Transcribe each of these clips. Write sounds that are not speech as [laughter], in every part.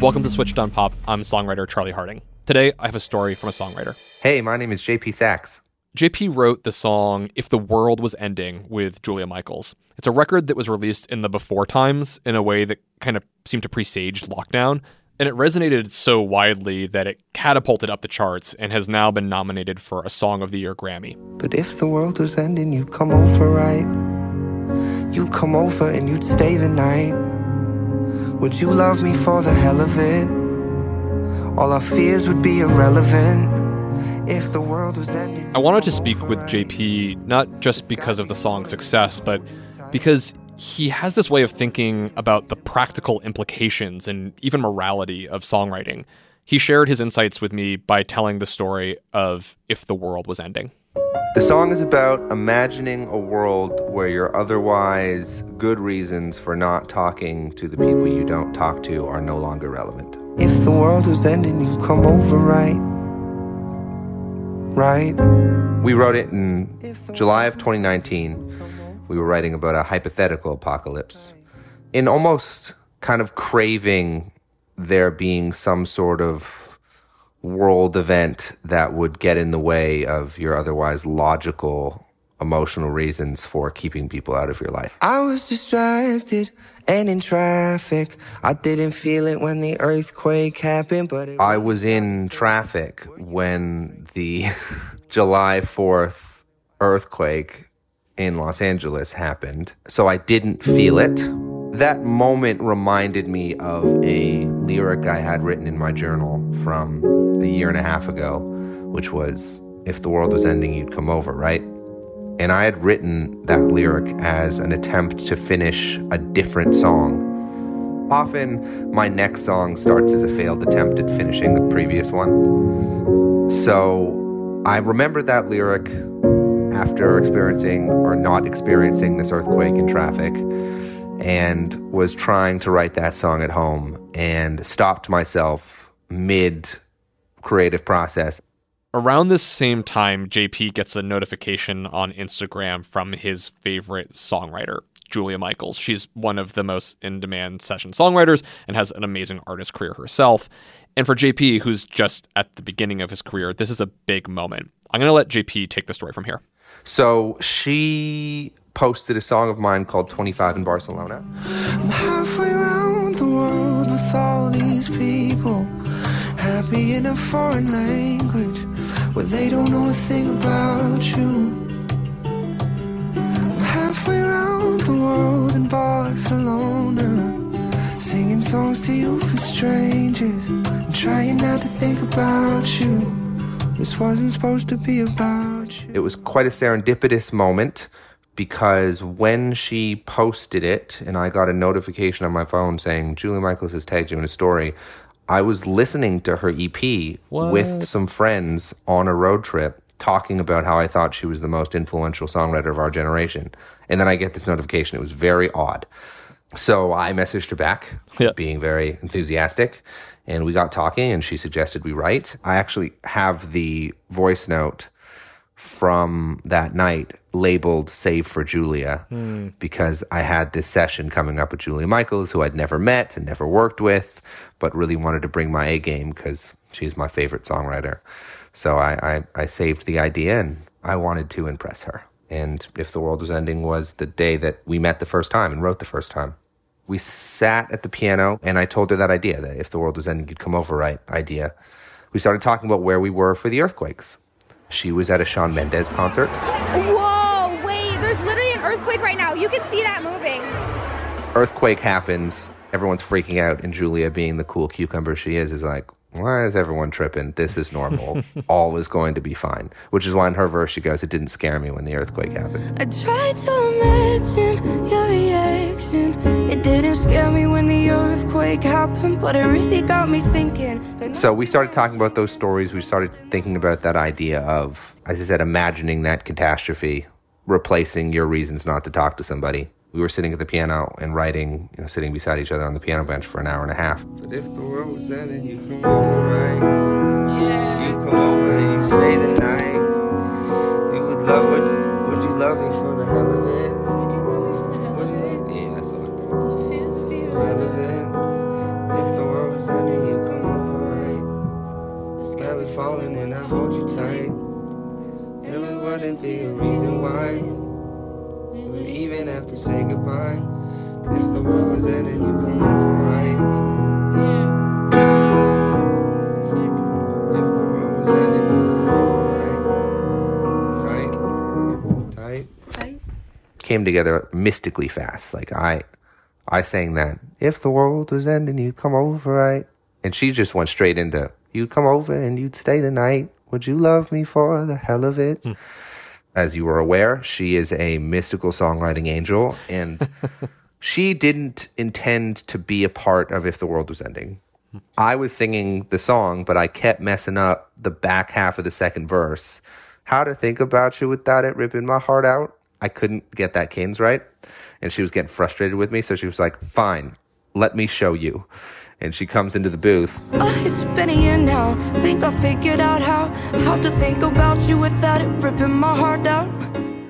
Welcome to Switched on Pop. I'm songwriter Charlie Harding. Today, I have a story from a songwriter. Hey, my name is JP Saxe. JP wrote the song If the World Was Ending with Julia Michaels. It's a record that was released in the before times in a way that kind of seemed to presage lockdown, and it resonated so widely that it catapulted up the charts and has now been nominated for a Song of the Year Grammy. But if the world was ending, you'd come over, right? You'd come over and you'd stay the night. Would you love me for the hell of it? All our fears would be irrelevant if the world was ending. I wanted to speak with JP not just because of the song's success, but because he has this way of thinking about the practical implications and even morality of songwriting. He shared his insights with me by telling the story of If the World Was Ending. The song is about imagining a world where your otherwise good reasons for not talking to the people you don't talk to are no longer relevant. If the world was ending, you'd come over, right? Right? We wrote it in July of 2019. We were writing about a hypothetical apocalypse. In almost kind of craving there being some sort of world event that would get in the way of your otherwise logical emotional reasons for keeping people out of your life. I was distracted and in traffic. I didn't feel it when the earthquake happened, but I was in traffic when the [laughs] July 4th earthquake in Los Angeles happened, so I didn't feel it. That moment reminded me of a lyric I had written in my journal from a year and a half ago, which was, If the world was ending, you'd come over, right? And I had written that lyric as an attempt to finish a different song. Often, my next song starts as a failed attempt at finishing the previous one. So I remembered that lyric after experiencing or not experiencing this earthquake in traffic and was trying to write that song at home and stopped myself mid creative process. Around this same time, JP gets a notification on Instagram from his favorite songwriter, Julia Michaels. She's one of the most in demand session songwriters and has an amazing artist career herself. And for JP, who's just at the beginning of his career, this is a big moment. I'm going to let JP take the story from here. So she posted a song of mine called 25 in Barcelona. I'm halfway around the world with all these people, happy in a foreign language where they don't know a thing about you. I'm halfway around the world in Barcelona, singing songs to you for strangers, and trying not to think about you. This wasn't supposed to be about It was quite a serendipitous moment because when she posted it and I got a notification on my phone saying Julia Michaels has tagged you in a story, I was listening to her EP with some friends on a road trip talking about how I thought she was the most influential songwriter of our generation. And then I get this notification. It was very odd. So I messaged her back, Yeah. being very enthusiastic, and we got talking and she suggested we write. I actually have the voice note from that night labeled Save for Julia because I had this session coming up with Julia Michaels, who I'd never met and never worked with, but really wanted to bring my A game because she's my favorite songwriter. So I, I, I saved the idea and I wanted to impress her. And If the World Was Ending was the day that we met the first time and wrote the first time. We sat at the piano and I told her that idea that if the world was ending, you'd come over, right? Idea. We started talking about where we were for the earthquakes. She was at a Shawn Mendes concert. Whoa, wait, there's literally an earthquake right now. You can see that moving. Earthquake happens. Everyone's freaking out. And Julia, being the cool cucumber she is, is like, why is everyone tripping? This is normal. [laughs] All is going to be fine. Which is why in her verse she goes, It didn't scare me when the earthquake happened. I tried to imagine earthquake happened, but it really got me thinking. So we started talking about those stories. We started thinking about that idea of, as I said, imagining that catastrophe, replacing your reasons not to talk to somebody. We were sitting at the piano and writing, you know, sitting beside each other on the piano bench for an hour and a half. But if the world was ending, you come over, right? Yeah. You come over and you stay the night. You would love it. And it wouldn't be a reason why we would even have to say goodbye. If the world was ending, you come over, right? If the world was ending, you come over, right? Tight? Tight? Came together mystically fast. Like I, I sang that. If the world was ending, you'd come over, right? And she just went straight into, you'd come over and you'd stay the night. Would you love me for the hell of it? Hmm. As you were aware, she is a mystical songwriting angel, and [laughs] she didn't intend to be a part of If the World Was Ending. I was singing the song, but I kept messing up the back half of the second verse. How to think about you without it ripping my heart out. I couldn't get that cadence right. And she was getting frustrated with me. So she was like, fine, let me show you. And she comes into the booth. Oh, it's been a year now. Think I figured out how how to think about you without it ripping my heart out.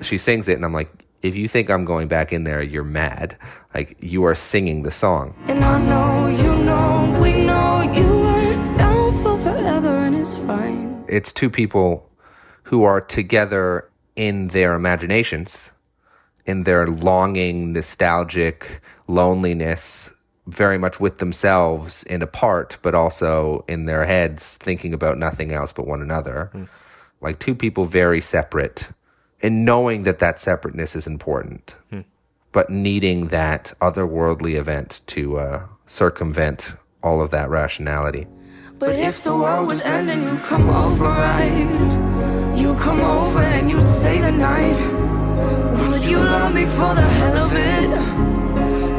She sings it, and I'm like, if you think I'm going back in there, you're mad. Like, you are singing the song. And I know you know we know you weren't down for forever, and it's fine. It's two people who are together in their imaginations, in their longing, nostalgic loneliness, very much with themselves and apart, but also in their heads thinking about nothing else but one another. Like two people very separate and knowing that that separateness is important, but needing that otherworldly event to uh, circumvent all of that rationality. But if the world was ending, you come over, right? You come over and you'd stay the night. Would you love me for the hell of it?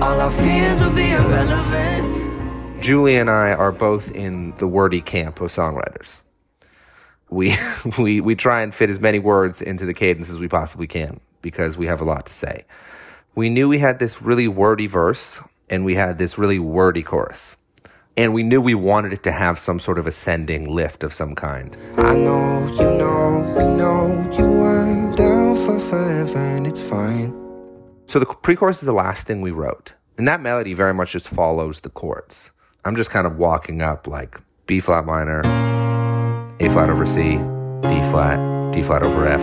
All our fears would be irrelevant. Julie and I are both in the wordy camp of songwriters. We [laughs] we we try and fit as many words into the cadence as we possibly can because we have a lot to say. We knew we had this really wordy verse and we had this really wordy chorus. And we knew we wanted it to have some sort of ascending lift of some kind. I know, you know, we know you weren't down for forever, and it's fine. So the pre-chorus is the last thing we wrote. And that melody very much just follows the chords. I'm just kind of walking up like B flat minor, A flat over C, D flat, D flat over F,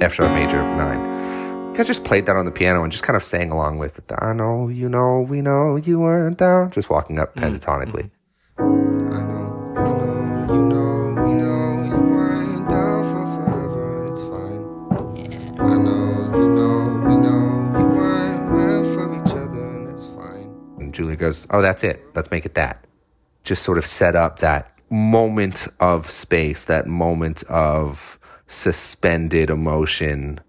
F sharp major, nine. I just played that on the piano and just kind of sang along with it. I know, you know, we know you weren't down. Just walking up mm-hmm. pentatonically. I Goes, Oh, that's it. Let's make it that. Just sort of set up that moment of space, that moment of suspended emotion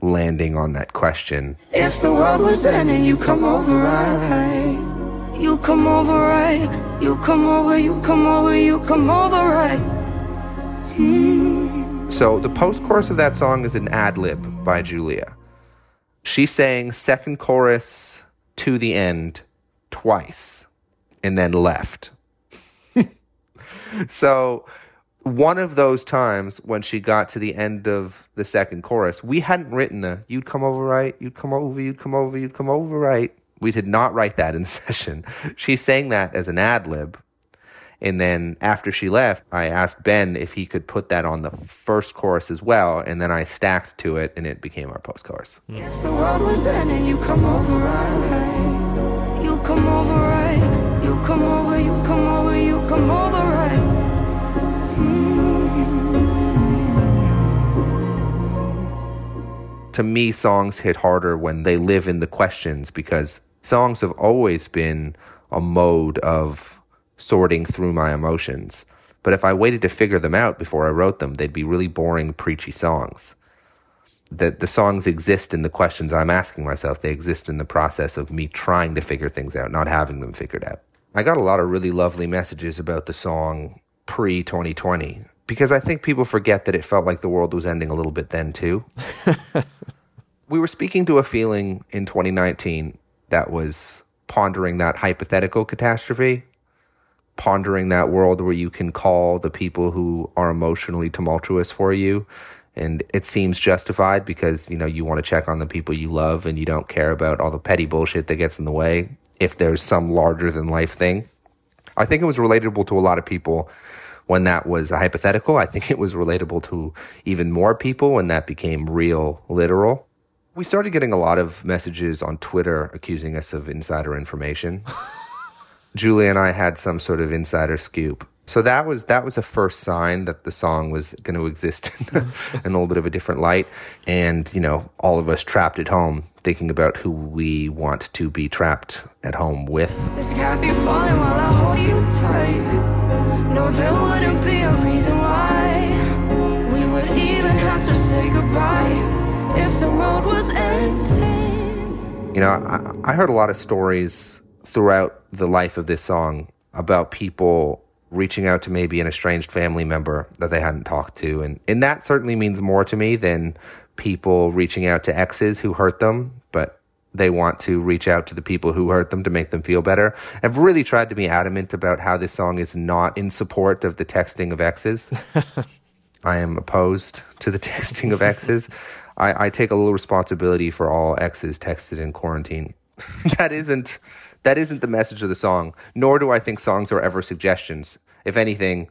landing on that question. If the world was ending, you come over, right? You come over, right? You come over, you come over, you come over, right? So the post chorus of that song is an ad lib by Julia. She sang second chorus to the end twice and then left. [laughs] so one of those times when she got to the end of the second chorus, we hadn't written the you'd come over right, you'd come over, you'd come over, you'd come over right. We did not write that in the [laughs] session. She sang that as an ad lib. And then after she left, I asked Ben if he could put that on the first chorus as well. And then I stacked to it and it became our post chorus. If the world was ending, you come over, right? Come over, right? You come over, you come over, you come over, right? to me, songs hit harder when they live in the questions because songs have always been a mode of sorting through my emotions. But if I waited to figure them out before I wrote them, they'd be really boring, preachy songs. That the songs exist in the questions I'm asking myself. They exist in the process of me trying to figure things out, not having them figured out. I got a lot of really lovely messages about the song pre 2020 because I think people forget that it felt like the world was ending a little bit then too. [laughs] we were speaking to a feeling in 2019 that was pondering that hypothetical catastrophe, pondering that world where you can call the people who are emotionally tumultuous for you and it seems justified because you know you want to check on the people you love and you don't care about all the petty bullshit that gets in the way if there's some larger than life thing. I think it was relatable to a lot of people when that was a hypothetical. I think it was relatable to even more people when that became real, literal. We started getting a lot of messages on Twitter accusing us of insider information. [laughs] Julie and I had some sort of insider scoop. So that was that was a first sign that the song was going to exist in a little bit of a different light, and you know, all of us trapped at home thinking about who we want to be trapped at home with. This can't be while I hold you tight. No, there wouldn't be a reason why we would even have to say goodbye if the world was ending. You know, I, I heard a lot of stories throughout the life of this song about people reaching out to maybe an estranged family member that they hadn't talked to. And, and that certainly means more to me than people reaching out to exes who hurt them, but they want to reach out to the people who hurt them to make them feel better. I've really tried to be adamant about how this song is not in support of the texting of exes. [laughs] I am opposed to the texting of exes. I, I take a little responsibility for all exes texted in quarantine. [laughs] that isn't that isn't the message of the song, nor do I think songs are ever suggestions. If anything,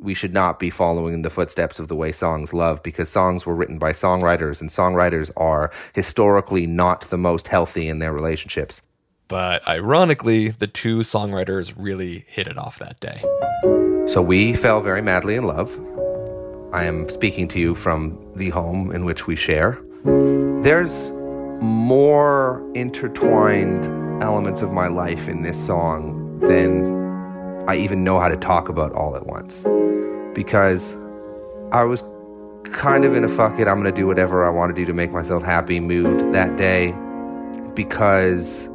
we should not be following in the footsteps of the way songs love because songs were written by songwriters and songwriters are historically not the most healthy in their relationships. But ironically, the two songwriters really hit it off that day. So we fell very madly in love. I am speaking to you from the home in which we share. There's more intertwined elements of my life in this song than I even know how to talk about all at once. Because I was kind of in a fuck it, I'm gonna do whatever I wanna do to make myself happy mood that day because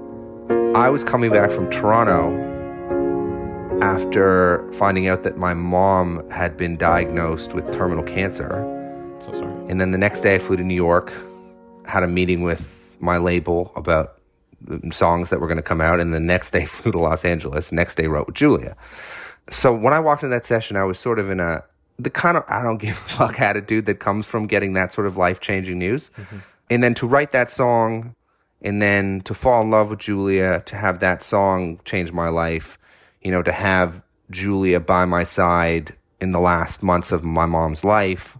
I was coming back from Toronto after finding out that my mom had been diagnosed with terminal cancer. So sorry. And then the next day I flew to New York, had a meeting with my label about songs that were going to come out, and the next day [laughs] flew to Los Angeles. Next day wrote with Julia. So when I walked in that session, I was sort of in a the kind of I don't [laughs] give a fuck attitude that comes from getting that sort of life changing news, mm-hmm. and then to write that song, and then to fall in love with Julia, to have that song change my life, you know, to have Julia by my side in the last months of my mom's life,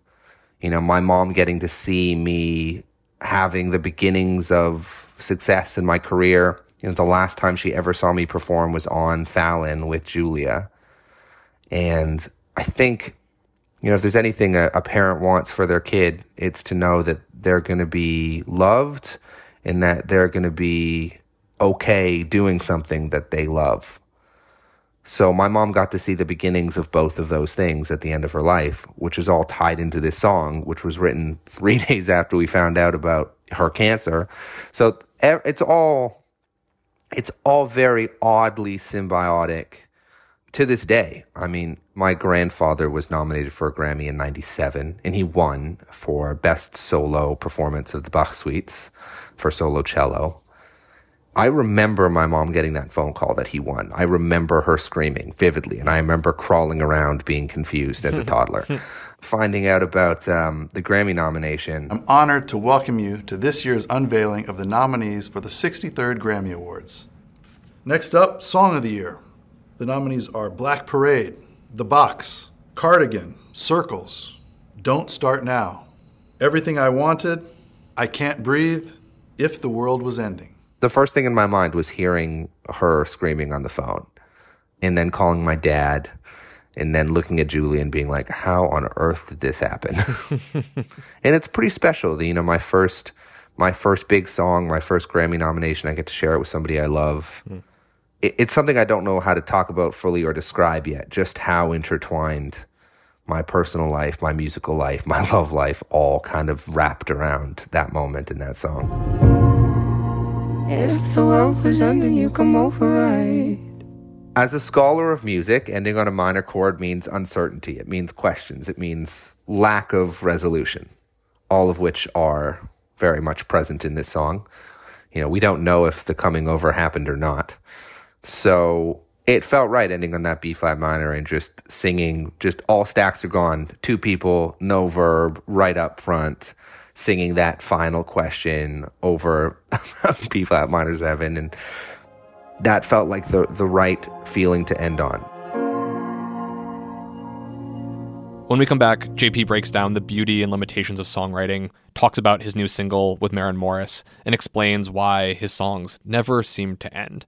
you know, my mom getting to see me having the beginnings of success in my career. You know, the last time she ever saw me perform was on Fallon with Julia. And I think, you know, if there's anything a, a parent wants for their kid, it's to know that they're going to be loved and that they're going to be okay doing something that they love. So my mom got to see the beginnings of both of those things at the end of her life, which is all tied into this song, which was written [laughs] three days after we found out about her cancer. So it's all it's all very oddly symbiotic to this day. I mean, my grandfather was nominated for a Grammy in 97 and he won for best solo performance of the Bach suites for solo cello. I remember my mom getting that phone call that he won. I remember her screaming vividly, and I remember crawling around being confused as a [laughs] toddler. Finding out about um, the Grammy nomination. I'm honored to welcome you to this year's unveiling of the nominees for the 63rd Grammy Awards. Next up, Song of the Year. The nominees are Black Parade, The Box, Cardigan, Circles, Don't Start Now, Everything I Wanted, I Can't Breathe, If the World Was Ending the first thing in my mind was hearing her screaming on the phone and then calling my dad and then looking at Julie and being like, how on earth did this happen? [laughs] and it's pretty special. that, You know, my first, my first big song, my first Grammy nomination, I get to share it with somebody I love. Mm. it, it's something I don't know how to talk about fully or describe yet, just how intertwined my personal life, my musical life, my [laughs] love life all kind of wrapped around that moment in that song. If the world was ending, you come over right. As a scholar of music, ending on a minor chord means uncertainty. It means questions. It means lack of resolution, all of which are very much present in this song. You know, we don't know if the coming over happened or not. So it felt right ending on that B flat minor and just singing, just all stacks are gone, two people, no verb, right up front, singing that final question over [laughs] B flat minor seven. And that felt like the, the right feeling to end on. When we come back, JP breaks down the beauty and limitations of songwriting, talks about his new single with Maren Morris, and explains why his songs never seem to end.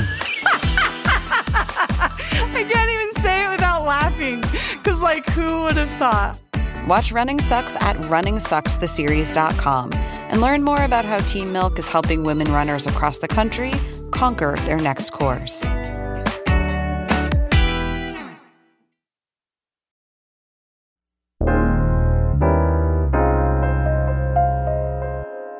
because, like, who would have thought? Watch Running Sucks at runningsuckstheseries.com and learn more about how Team Milk is helping women runners across the country conquer their next course.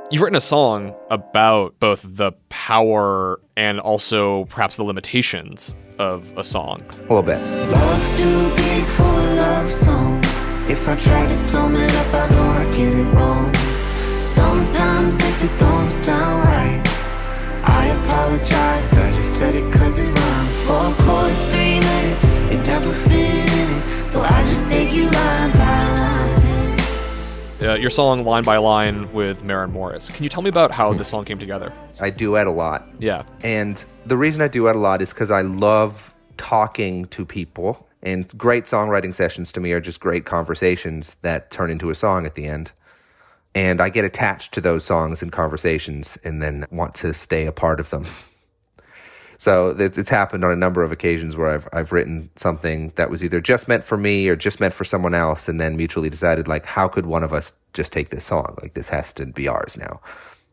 You've written a song about both the power and also perhaps the limitations of a song. A little bit. Love too big for a love song. If I try to sum it up, I know I get it wrong. Sometimes if it don't sound right, I apologize. I just said it cause it rhymed. Four chords, three minutes, it never fit in it. So I just take you line by line. Uh, your song Line by Line with Maren Morris. Can you tell me about how this song came together? I duet a lot. Yeah. And the reason I duet a lot is because I love talking to people. And great songwriting sessions to me are just great conversations that turn into a song at the end. And I get attached to those songs and conversations and then want to stay a part of them. So it's, it's happened on a number of occasions where I've, I've written something that was either just meant for me or just meant for someone else and then mutually decided, like, how could one of us just take this song? Like, this has to be ours now.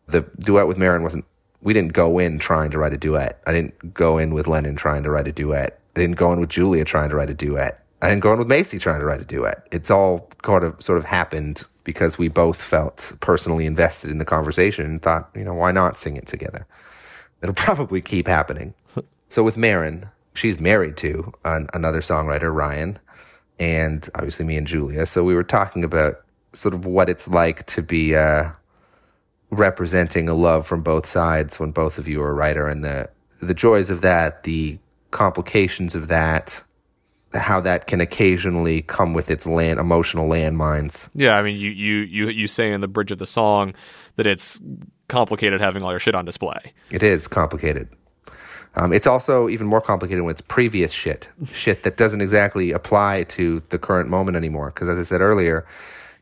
The duet with Maren wasn't, we didn't go in trying to write a duet. I didn't go in with Lennon trying to write a duet. I didn't go in with Julia trying to write a duet. I didn't go in with Maisie trying to write a duet. It's all kind of sort of happened because we both felt personally invested in the conversation and thought, you know, why not sing it together? It'll probably keep happening. so with Maren, she's married to an, another songwriter, Ryan, and obviously me and Julia. So we were talking about sort of what it's like to be uh, representing a love from both sides when both of you are a writer and the the joys of that, the complications of that, how that can occasionally come with its land emotional landmines. Yeah, I mean, you you you you say in the bridge of the song that it's complicated having all your shit on display. It is complicated. Um, it's also even more complicated when it's previous shit, shit that doesn't exactly apply to the current moment anymore. Because as I said earlier,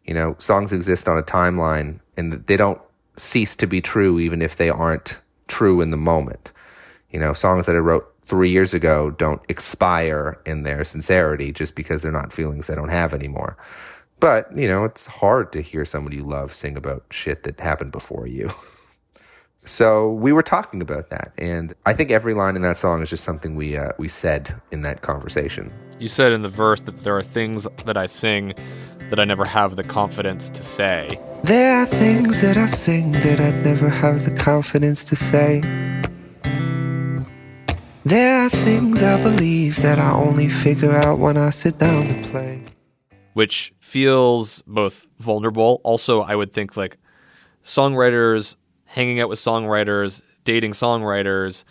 You know, songs exist on a timeline and they don't cease to be true even if they aren't true in the moment. You know, songs that I wrote three years ago don't expire in their sincerity just because they're not feelings I don't have anymore. But, you know, it's hard to hear somebody you love sing about shit that happened before you. [laughs] so we were talking about that. And I think every line in that song is just something we, uh, we said in that conversation. You said in the verse that there are things that I sing that I never have the confidence to say. There are things that I sing that I never have the confidence to say. There are things I believe that I only figure out when I sit down to play. Which feels both vulnerable. Also, I would think like songwriters hanging out with songwriters, dating songwriters.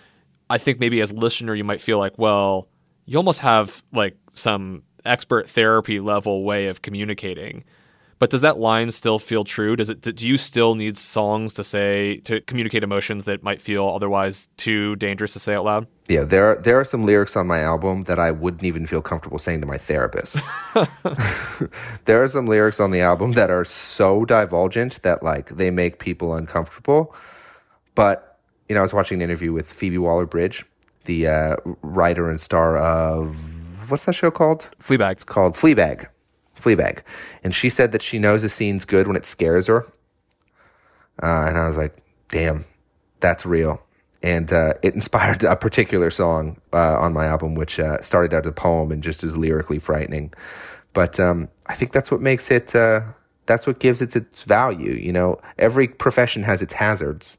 I think maybe as a listener, you might feel like, well, you almost have like some expert therapy level way of communicating. But does that line still feel true? Does it? Do you still need songs to say to communicate emotions that might feel otherwise too dangerous to say out loud? Yeah, there are, there are some lyrics on my album that I wouldn't even feel comfortable saying to my therapist. [laughs] [laughs] there are some lyrics on the album that are so divulgent that like they make people uncomfortable. But you know, I was watching an interview with Phoebe Waller-Bridge, the uh, writer and star of what's that show called? Fleabag. It's called Fleabag. Fleabag. And she said that she knows a scene's good when it scares her. Uh, and I was like, damn, that's real. And uh, it inspired a particular song uh, on my album, which uh, started out as a poem and just is lyrically frightening. But um, I think that's what makes it, uh, that's what gives it its value. You know, every profession has its hazards.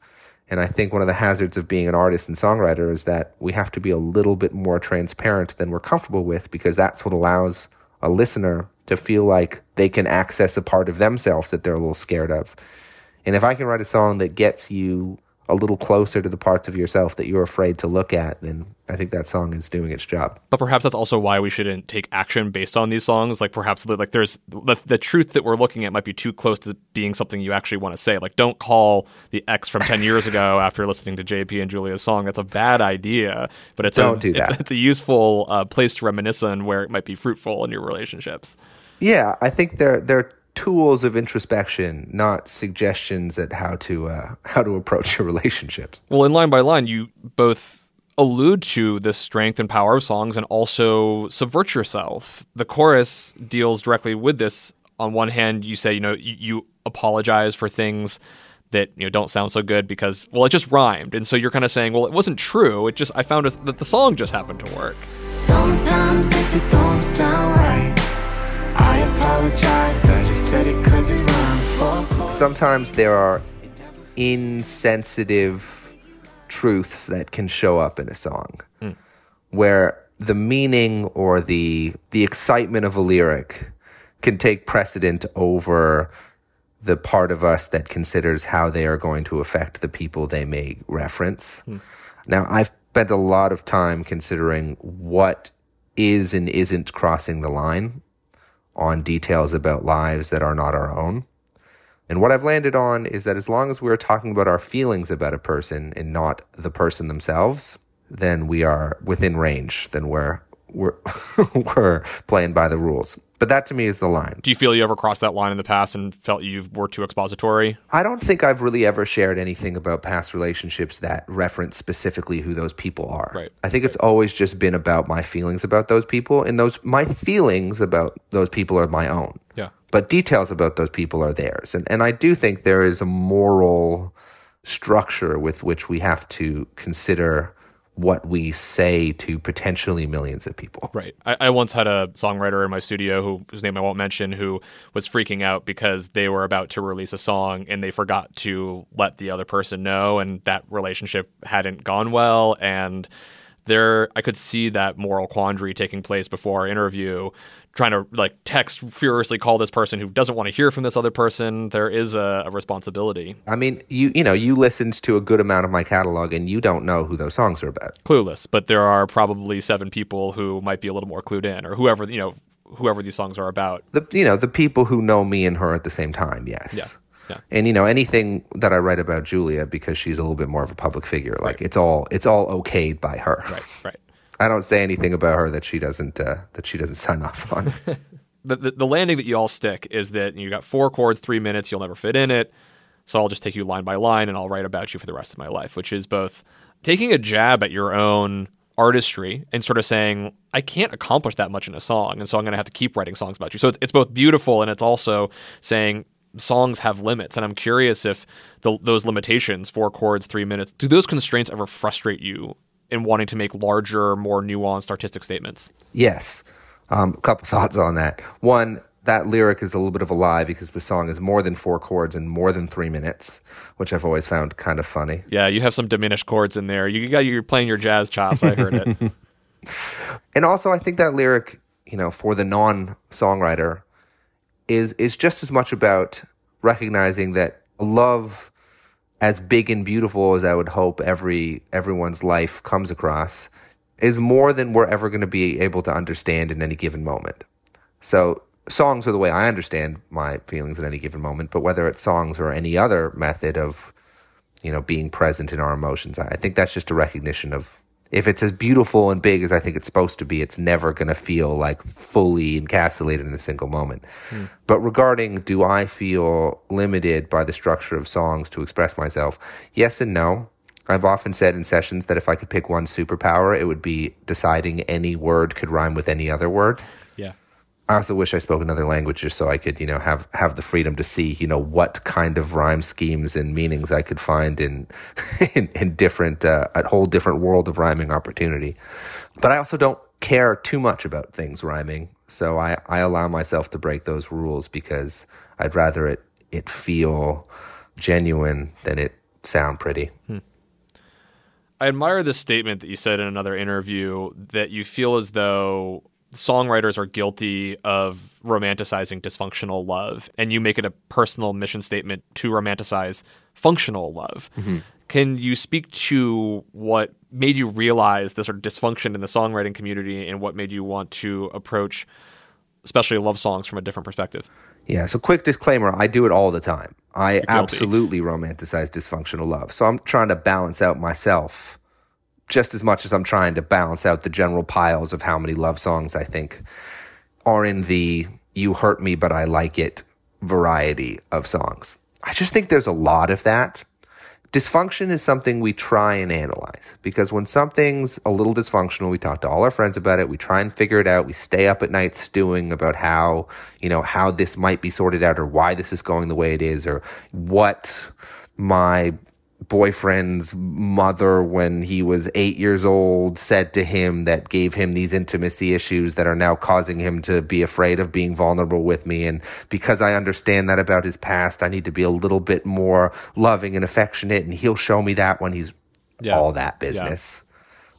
And I think one of the hazards of being an artist and songwriter is that we have to be a little bit more transparent than we're comfortable with because that's what allows a listener to feel like they can access a part of themselves that they're a little scared of. And if I can write a song that gets you a little closer to the parts of yourself that you're afraid to look at, then I think that song is doing its job. But perhaps that's also why we shouldn't take action based on these songs. Like perhaps like there's the, the truth that we're looking at might be too close to being something you actually want to say. Like don't call the ex from 10 years ago [laughs] after listening to JP and Julia's song. That's a bad idea, but it's don't a, do that. It's, it's a useful uh, place to reminisce on where it might be fruitful in your relationships. Yeah, I think they're they're tools of introspection, not suggestions at how to uh, how to approach your relationships. Well, in line by line, you both allude to the strength and power of songs and also subvert yourself. The chorus deals directly with this. On one hand, you say, you know, you, you apologize for things that you know don't sound so good because well, it just rhymed, and so you're kind of saying, well, it wasn't true. It just I found that the song just happened to work. Sometimes if it don't sound right, I apologize. I just said it cause it rhymed. Sometimes there are insensitive truths that can show up in a song Mm. where the meaning or the the excitement of a lyric can take precedent over the part of us that considers how they are going to affect the people they may reference. Now, I've spent a lot of time considering what is and isn't crossing the line on details about lives that are not our own. And what I've landed on is that as long as we're talking about our feelings about a person and not the person themselves, then we are within range. Then we're we're [laughs] we're playing by the rules. But that to me is the line. Do you feel you ever crossed that line in the past and felt you were too expository? I don't think I've really ever shared anything about past relationships that reference specifically who those people are. Right. I think it's always just been about my feelings about those people, and those my feelings about those people are my own. Yeah. But details about those people are theirs. And and I do think there is a moral structure with which we have to consider what we say to potentially millions of people. Right. I, I once had a songwriter in my studio who whose name I won't mention who was freaking out because they were about to release a song and they forgot to let the other person know and that relationship hadn't gone well and there I could see that moral quandary taking place before our interview trying to like text furiously call this person who doesn't want to hear from this other person there is a, a responsibility I mean, you you know, you listened to a good amount of my catalog and you don't know who those songs are about. clueless but there are probably seven people who might be a little more clued in or whoever you know whoever these songs are about The you know, the people who know me and her at the same time, yes. Yeah. Yeah. And you know, anything that I write about Julia because she's a little bit more of a public figure, like it's all it's all okayed by her. Right, right. [laughs] I don't say anything about her that she doesn't uh, that she doesn't sign off on. [laughs] the, the, the landing that you all stick is that you got four chords, three minutes, you'll never fit in it. So I'll just take you line by line and I'll write about you for the rest of my life, which is both taking a jab at your own artistry and sort of saying, I can't accomplish that much in a song. And so I'm going to have to keep writing songs about you. So it's, it's both beautiful and it's also saying songs have limits. And I'm curious if the, those limitations, four chords, three minutes, do those constraints ever frustrate you in wanting to make larger, more nuanced artistic statements? Yes. Um, a couple [laughs] thoughts on that. One, that lyric is a little bit of a lie because the song is more than four chords and more than three minutes, which I've always found kind of funny. Yeah, you have some diminished chords in there. You got you're playing your jazz chops. I heard it. [laughs] and also, I think that lyric, you know, for the non-songwriter, is is just as much about recognizing that love, as big and beautiful as I would hope every everyone's life comes across, is more than we're ever going to be able to understand in any given moment. So songs are the way I understand my feelings at any given moment, but whether it's songs or any other method of, you know, being present in our emotions, I think that's just a recognition of if it's as beautiful and big as I think it's supposed to be, it's never going to feel like fully encapsulated in a single moment. Mm. But regarding do I feel limited by the structure of songs to express myself? Yes and no. I've often said in sessions that if I could pick one superpower, it would be deciding any word could rhyme with any other word. I also wish I spoke another language just so I could, you know, have have the freedom to see, you know, what kind of rhyme schemes and meanings I could find in [laughs] in, in different uh, a whole different world of rhyming opportunity. But I also don't care too much about things rhyming, so I I allow myself to break those rules because I'd rather it it feel genuine than it sound pretty. Hmm. I admire this statement that you said in another interview that you feel as though songwriters are guilty of romanticizing dysfunctional love, and you make it a personal mission statement to romanticize functional love. Mm-hmm. Can you speak to what made you realize the sort of dysfunction in the songwriting community and what made you want to approach, especially love songs, from a different perspective? Yeah, so quick disclaimer I do it all the time. I absolutely romanticize dysfunctional love. So I'm trying to balance out myself just as much as I'm trying to balance out the general piles of how many love songs I think are in the you hurt me but I like it variety of songs. I just think there's a lot of that. Dysfunction is something we try and analyze because when something's a little dysfunctional, we talk to all our friends about it. We try and figure it out. We stay up at night stewing about how, you know, how this might be sorted out or why this is going the way it is or what my boyfriend's mother when he was eight years old said to him that gave him these intimacy issues that are now causing him to be afraid of being vulnerable with me. And because I understand that about his past, I need to be a little bit more loving and affectionate. And he'll show me that when he's yeah. all that business,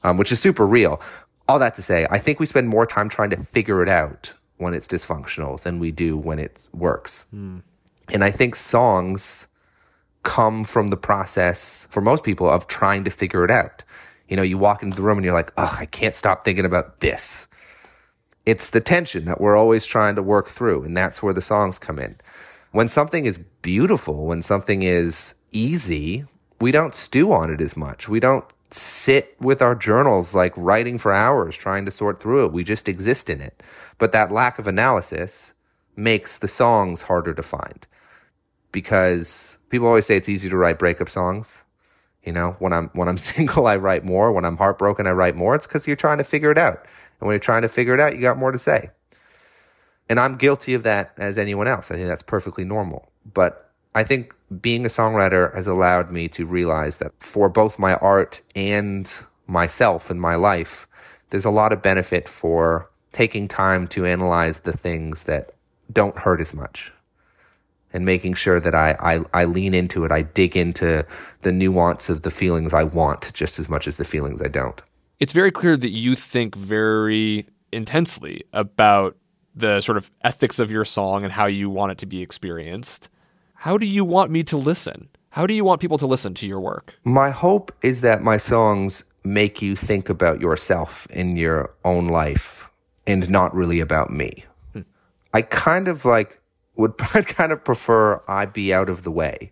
yeah. um, which is super real. All that to say, I think we spend more time trying to figure it out when it's dysfunctional than we do when it works. Mm. And I think songs come from the process for most people of trying to figure it out. You know, you walk into the room and you're like, oh, I can't stop thinking about this. It's the tension that we're always trying to work through, and that's where the songs come in. When something is beautiful, when something is easy, we don't stew on it as much. We don't sit with our journals like writing for hours trying to sort through it. We just exist in it. But that lack of analysis makes the songs harder to find because people always say it's easy to write breakup songs. You know, when I'm when I'm [laughs] single, I write more. When I'm heartbroken, I write more. It's because you're trying to figure it out, and when you're trying to figure it out, you got more to say. And I'm guilty of that as anyone else. I think that's perfectly normal. But I think being a songwriter has allowed me to realize that for both my art and myself and my life, there's a lot of benefit for taking time to analyze the things that don't hurt as much and making sure that I, I, I lean into it. I dig into the nuance of the feelings I want just as much as the feelings I don't. It's very clear that you think very intensely about the sort of ethics of your song and how you want it to be experienced. How do you want me to listen? How do you want people to listen to your work? My hope is that my songs make you think about yourself in your own life and not really about me. Hmm. I kind of like would [laughs] kind of prefer I be out of the way.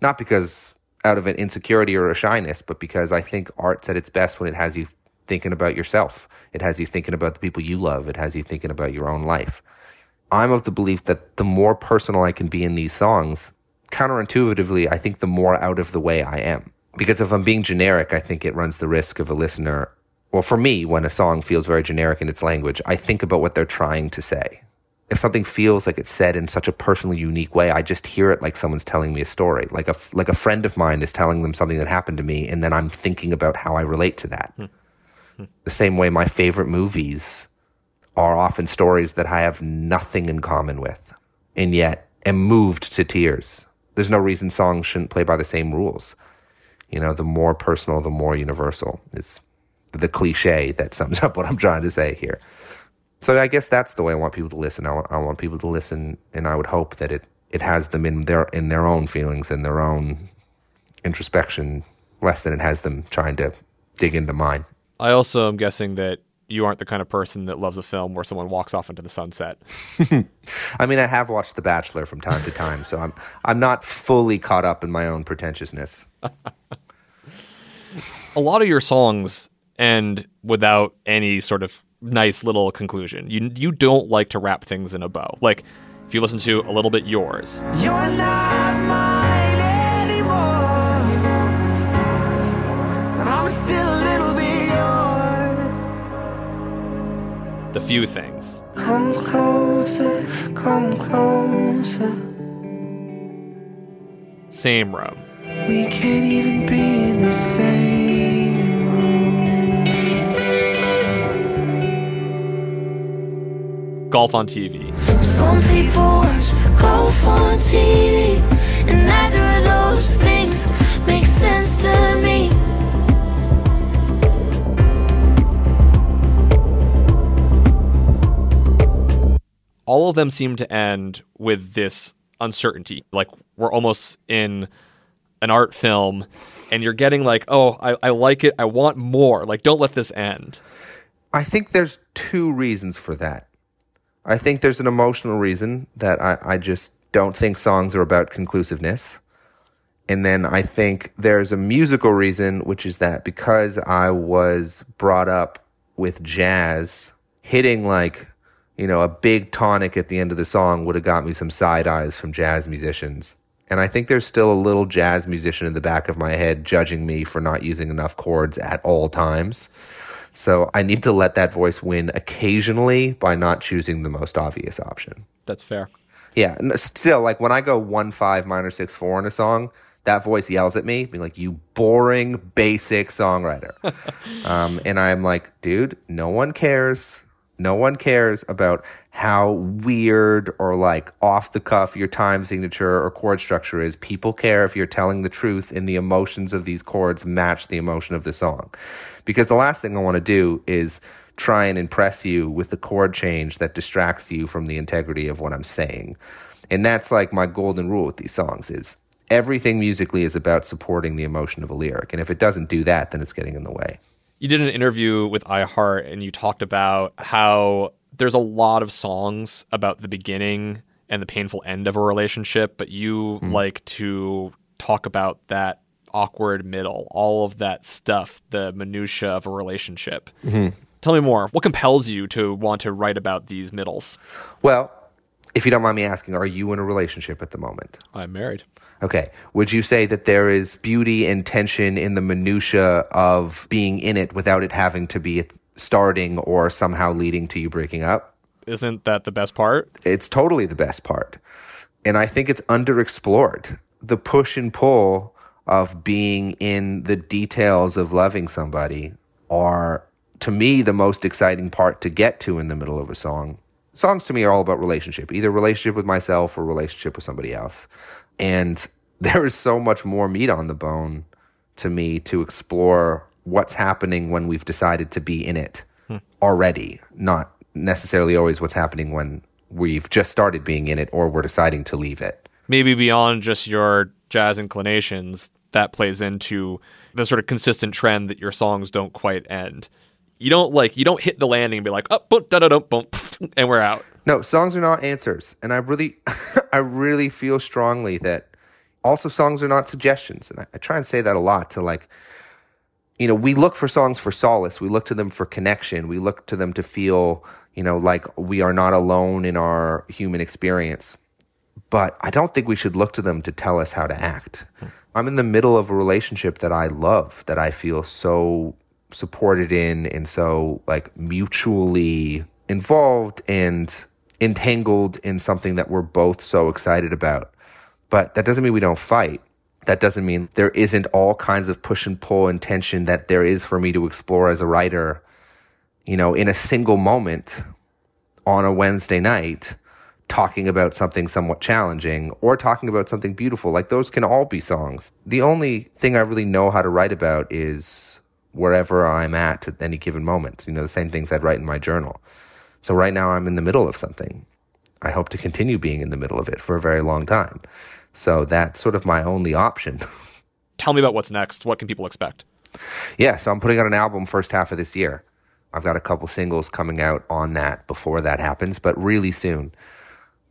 Not because out of an insecurity or a shyness, but because I think art's at its best when it has you thinking about yourself. It has you thinking about the people you love. It has you thinking about your own life. I'm of the belief that the more personal I can be in these songs, counterintuitively, I think the more out of the way I am. Because if I'm being generic, I think it runs the risk of a listener. Well, for me, when a song feels very generic in its language, I think about what they're trying to say. If something feels like it's said in such a personally unique way, I just hear it like someone's telling me a story. Like a, like a friend of mine is telling them something that happened to me, and then I'm thinking about how I relate to that. Hmm. Hmm. The same way my favorite movies are often stories that I have nothing in common with, and yet am moved to tears. There's no reason songs shouldn't play by the same rules. You know, the more personal, the more universal is the cliche that sums [laughs] up what I'm trying to say here. So I guess that's the way I want people to listen. I want, I want people to listen, and I would hope that it, it has them in their in their own feelings and their own introspection, less than it has them trying to dig into mine. I also am guessing that you aren't the kind of person that loves a film where someone walks off into the sunset. [laughs] I mean, I have watched The Bachelor from time to time, so I'm I'm not fully caught up in my own pretentiousness. [laughs] a lot of your songs end without any sort of nice little conclusion. You you don't like to wrap things in a bow. Like if you listen to a little bit yours. You're not mine anymore. And I'm still a little bit yours. The few things. Come closer, come closer. Same room. We can't even be in the same Golf on TV. Some people watch golf on TV, and neither of those things make sense to me. All of them seem to end with this uncertainty. Like we're almost in an art film and you're getting like, oh, I, I like it. I want more. Like, don't let this end. I think there's two reasons for that. I think there's an emotional reason that I, I just don't think songs are about conclusiveness. And then I think there's a musical reason, which is that because I was brought up with jazz, hitting like, you know, a big tonic at the end of the song would have got me some side eyes from jazz musicians. And I think there's still a little jazz musician in the back of my head judging me for not using enough chords at all times. So I need to let that voice win occasionally by not choosing the most obvious option. That's fair. Yeah. Still, like when I go one five minor six four in a song, that voice yells at me, being like, "You boring, basic songwriter." [laughs] um, and I'm like, dude, no one cares. No one cares about how weird or like off the cuff your time signature or chord structure is. People care if you're telling the truth and the emotions of these chords match the emotion of the song. Because the last thing I want to do is try and impress you with the chord change that distracts you from the integrity of what I'm saying. And that's like my golden rule with these songs is everything musically is about supporting the emotion of a lyric. And if it doesn't do that, then it's getting in the way. You did an interview with iHeart and you talked about how there's a lot of songs about the beginning and the painful end of a relationship, but you like to talk about that awkward middle, all of that stuff, the minutia of a relationship. Mhm. Tell me more. What compels you to want to write about these middles? Well, if you don't mind me asking, are you in a relationship at the moment? I'm married. Okay. Would you say that there is beauty and tension in the minutia of being in it without it having to be starting or somehow leading to you breaking up? Isn't that the best part? It's totally the best part. And I think it's underexplored. The push and pull of being in the details of loving somebody are, to me, the most exciting part to get to in the middle of a song. Songs to me are all about relationship, either relationship with myself or relationship with somebody else. And [laughs] there is so much more meat on the bone to me to explore what's happening when we've decided to be in it Hmm. already, not necessarily always what's happening when we've just started being in it or we're deciding to leave it. Maybe beyond just your jazz inclinations, that plays into the sort of consistent trend that your songs don't quite end. You don't like you don't hit the landing and be like, oh, boom, da da da, boom, [laughs] and we're out. No, songs are not answers. And I really [laughs] I really feel strongly that also songs are not suggestions. And I, I try and say that a lot to like you know, we look for songs for solace. We look to them for connection. We look to them to feel, you know, like we are not alone in our human experience. But I don't think we should look to them to tell us how to act. I'm in the middle of a relationship that I love, that I feel so supported in and so like mutually involved and entangled in something that we're both so excited about. But that doesn't mean we don't fight. That doesn't mean there isn't all kinds of push and pull and tension that there is for me to explore as a writer, you know, in a single moment on a Wednesday night, talking about something somewhat challenging or talking about something beautiful. Like those can all be songs. The only thing I really know how to write about is wherever I'm at at any given moment. You know, the same things I'd write in my journal. So right now I'm in the middle of something. I hope to continue being in the middle of it for a very long time. So that's sort of my only option. [laughs] Tell me about what's next. What can people expect? Yeah, so I'm putting out an album first half of this year. I've got a couple singles coming out on that before that happens, but really soon.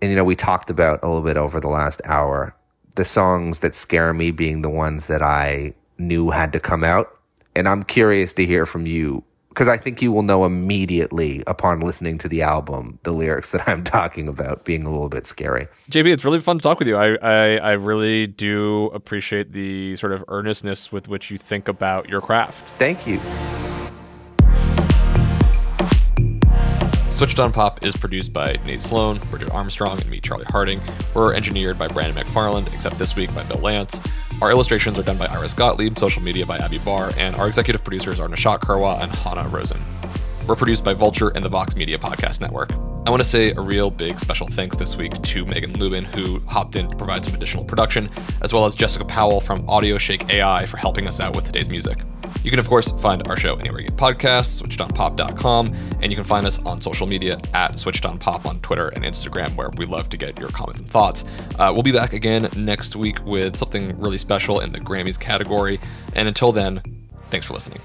And you know, we talked about a little bit over the last hour the songs that scare me being the ones that I knew had to come out. And I'm curious to hear from you because I think you will know immediately upon listening to the album the lyrics that I'm talking about being a little bit scary. JP, it's really fun to talk with you. I, I, I really do appreciate the sort of earnestness with which you think about your craft. Thank you. Switched on Pop is produced by Nate Sloan, Bridget Armstrong, and me, Charlie Harding. We're engineered by Brandon McFarland, except this week by Bill Lance. Our illustrations are done by Iris Gottlieb, social media by Abby Barr, and our executive producers are Nishat Kurwa and Hannah Rosen. We're produced by Vulture and the Vox Media Podcast Network. I want to say a real big special thanks this week to Megan Lubin, who hopped in to provide some additional production, as well as Jessica Powell from AudioShake AI for helping us out with today's music. You can, of course, find our show anywhere you get podcasts, switchedonpop.com, and you can find us on social media at switchedonpop on Twitter and Instagram, where we love to get your comments and thoughts. Uh, we'll be back again next week with something really special in the Grammys category. And until then, thanks for listening.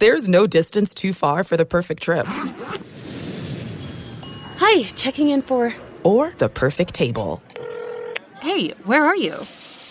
There's no distance too far for the perfect trip. Hi, checking in for. Or the perfect table. Hey, where are you?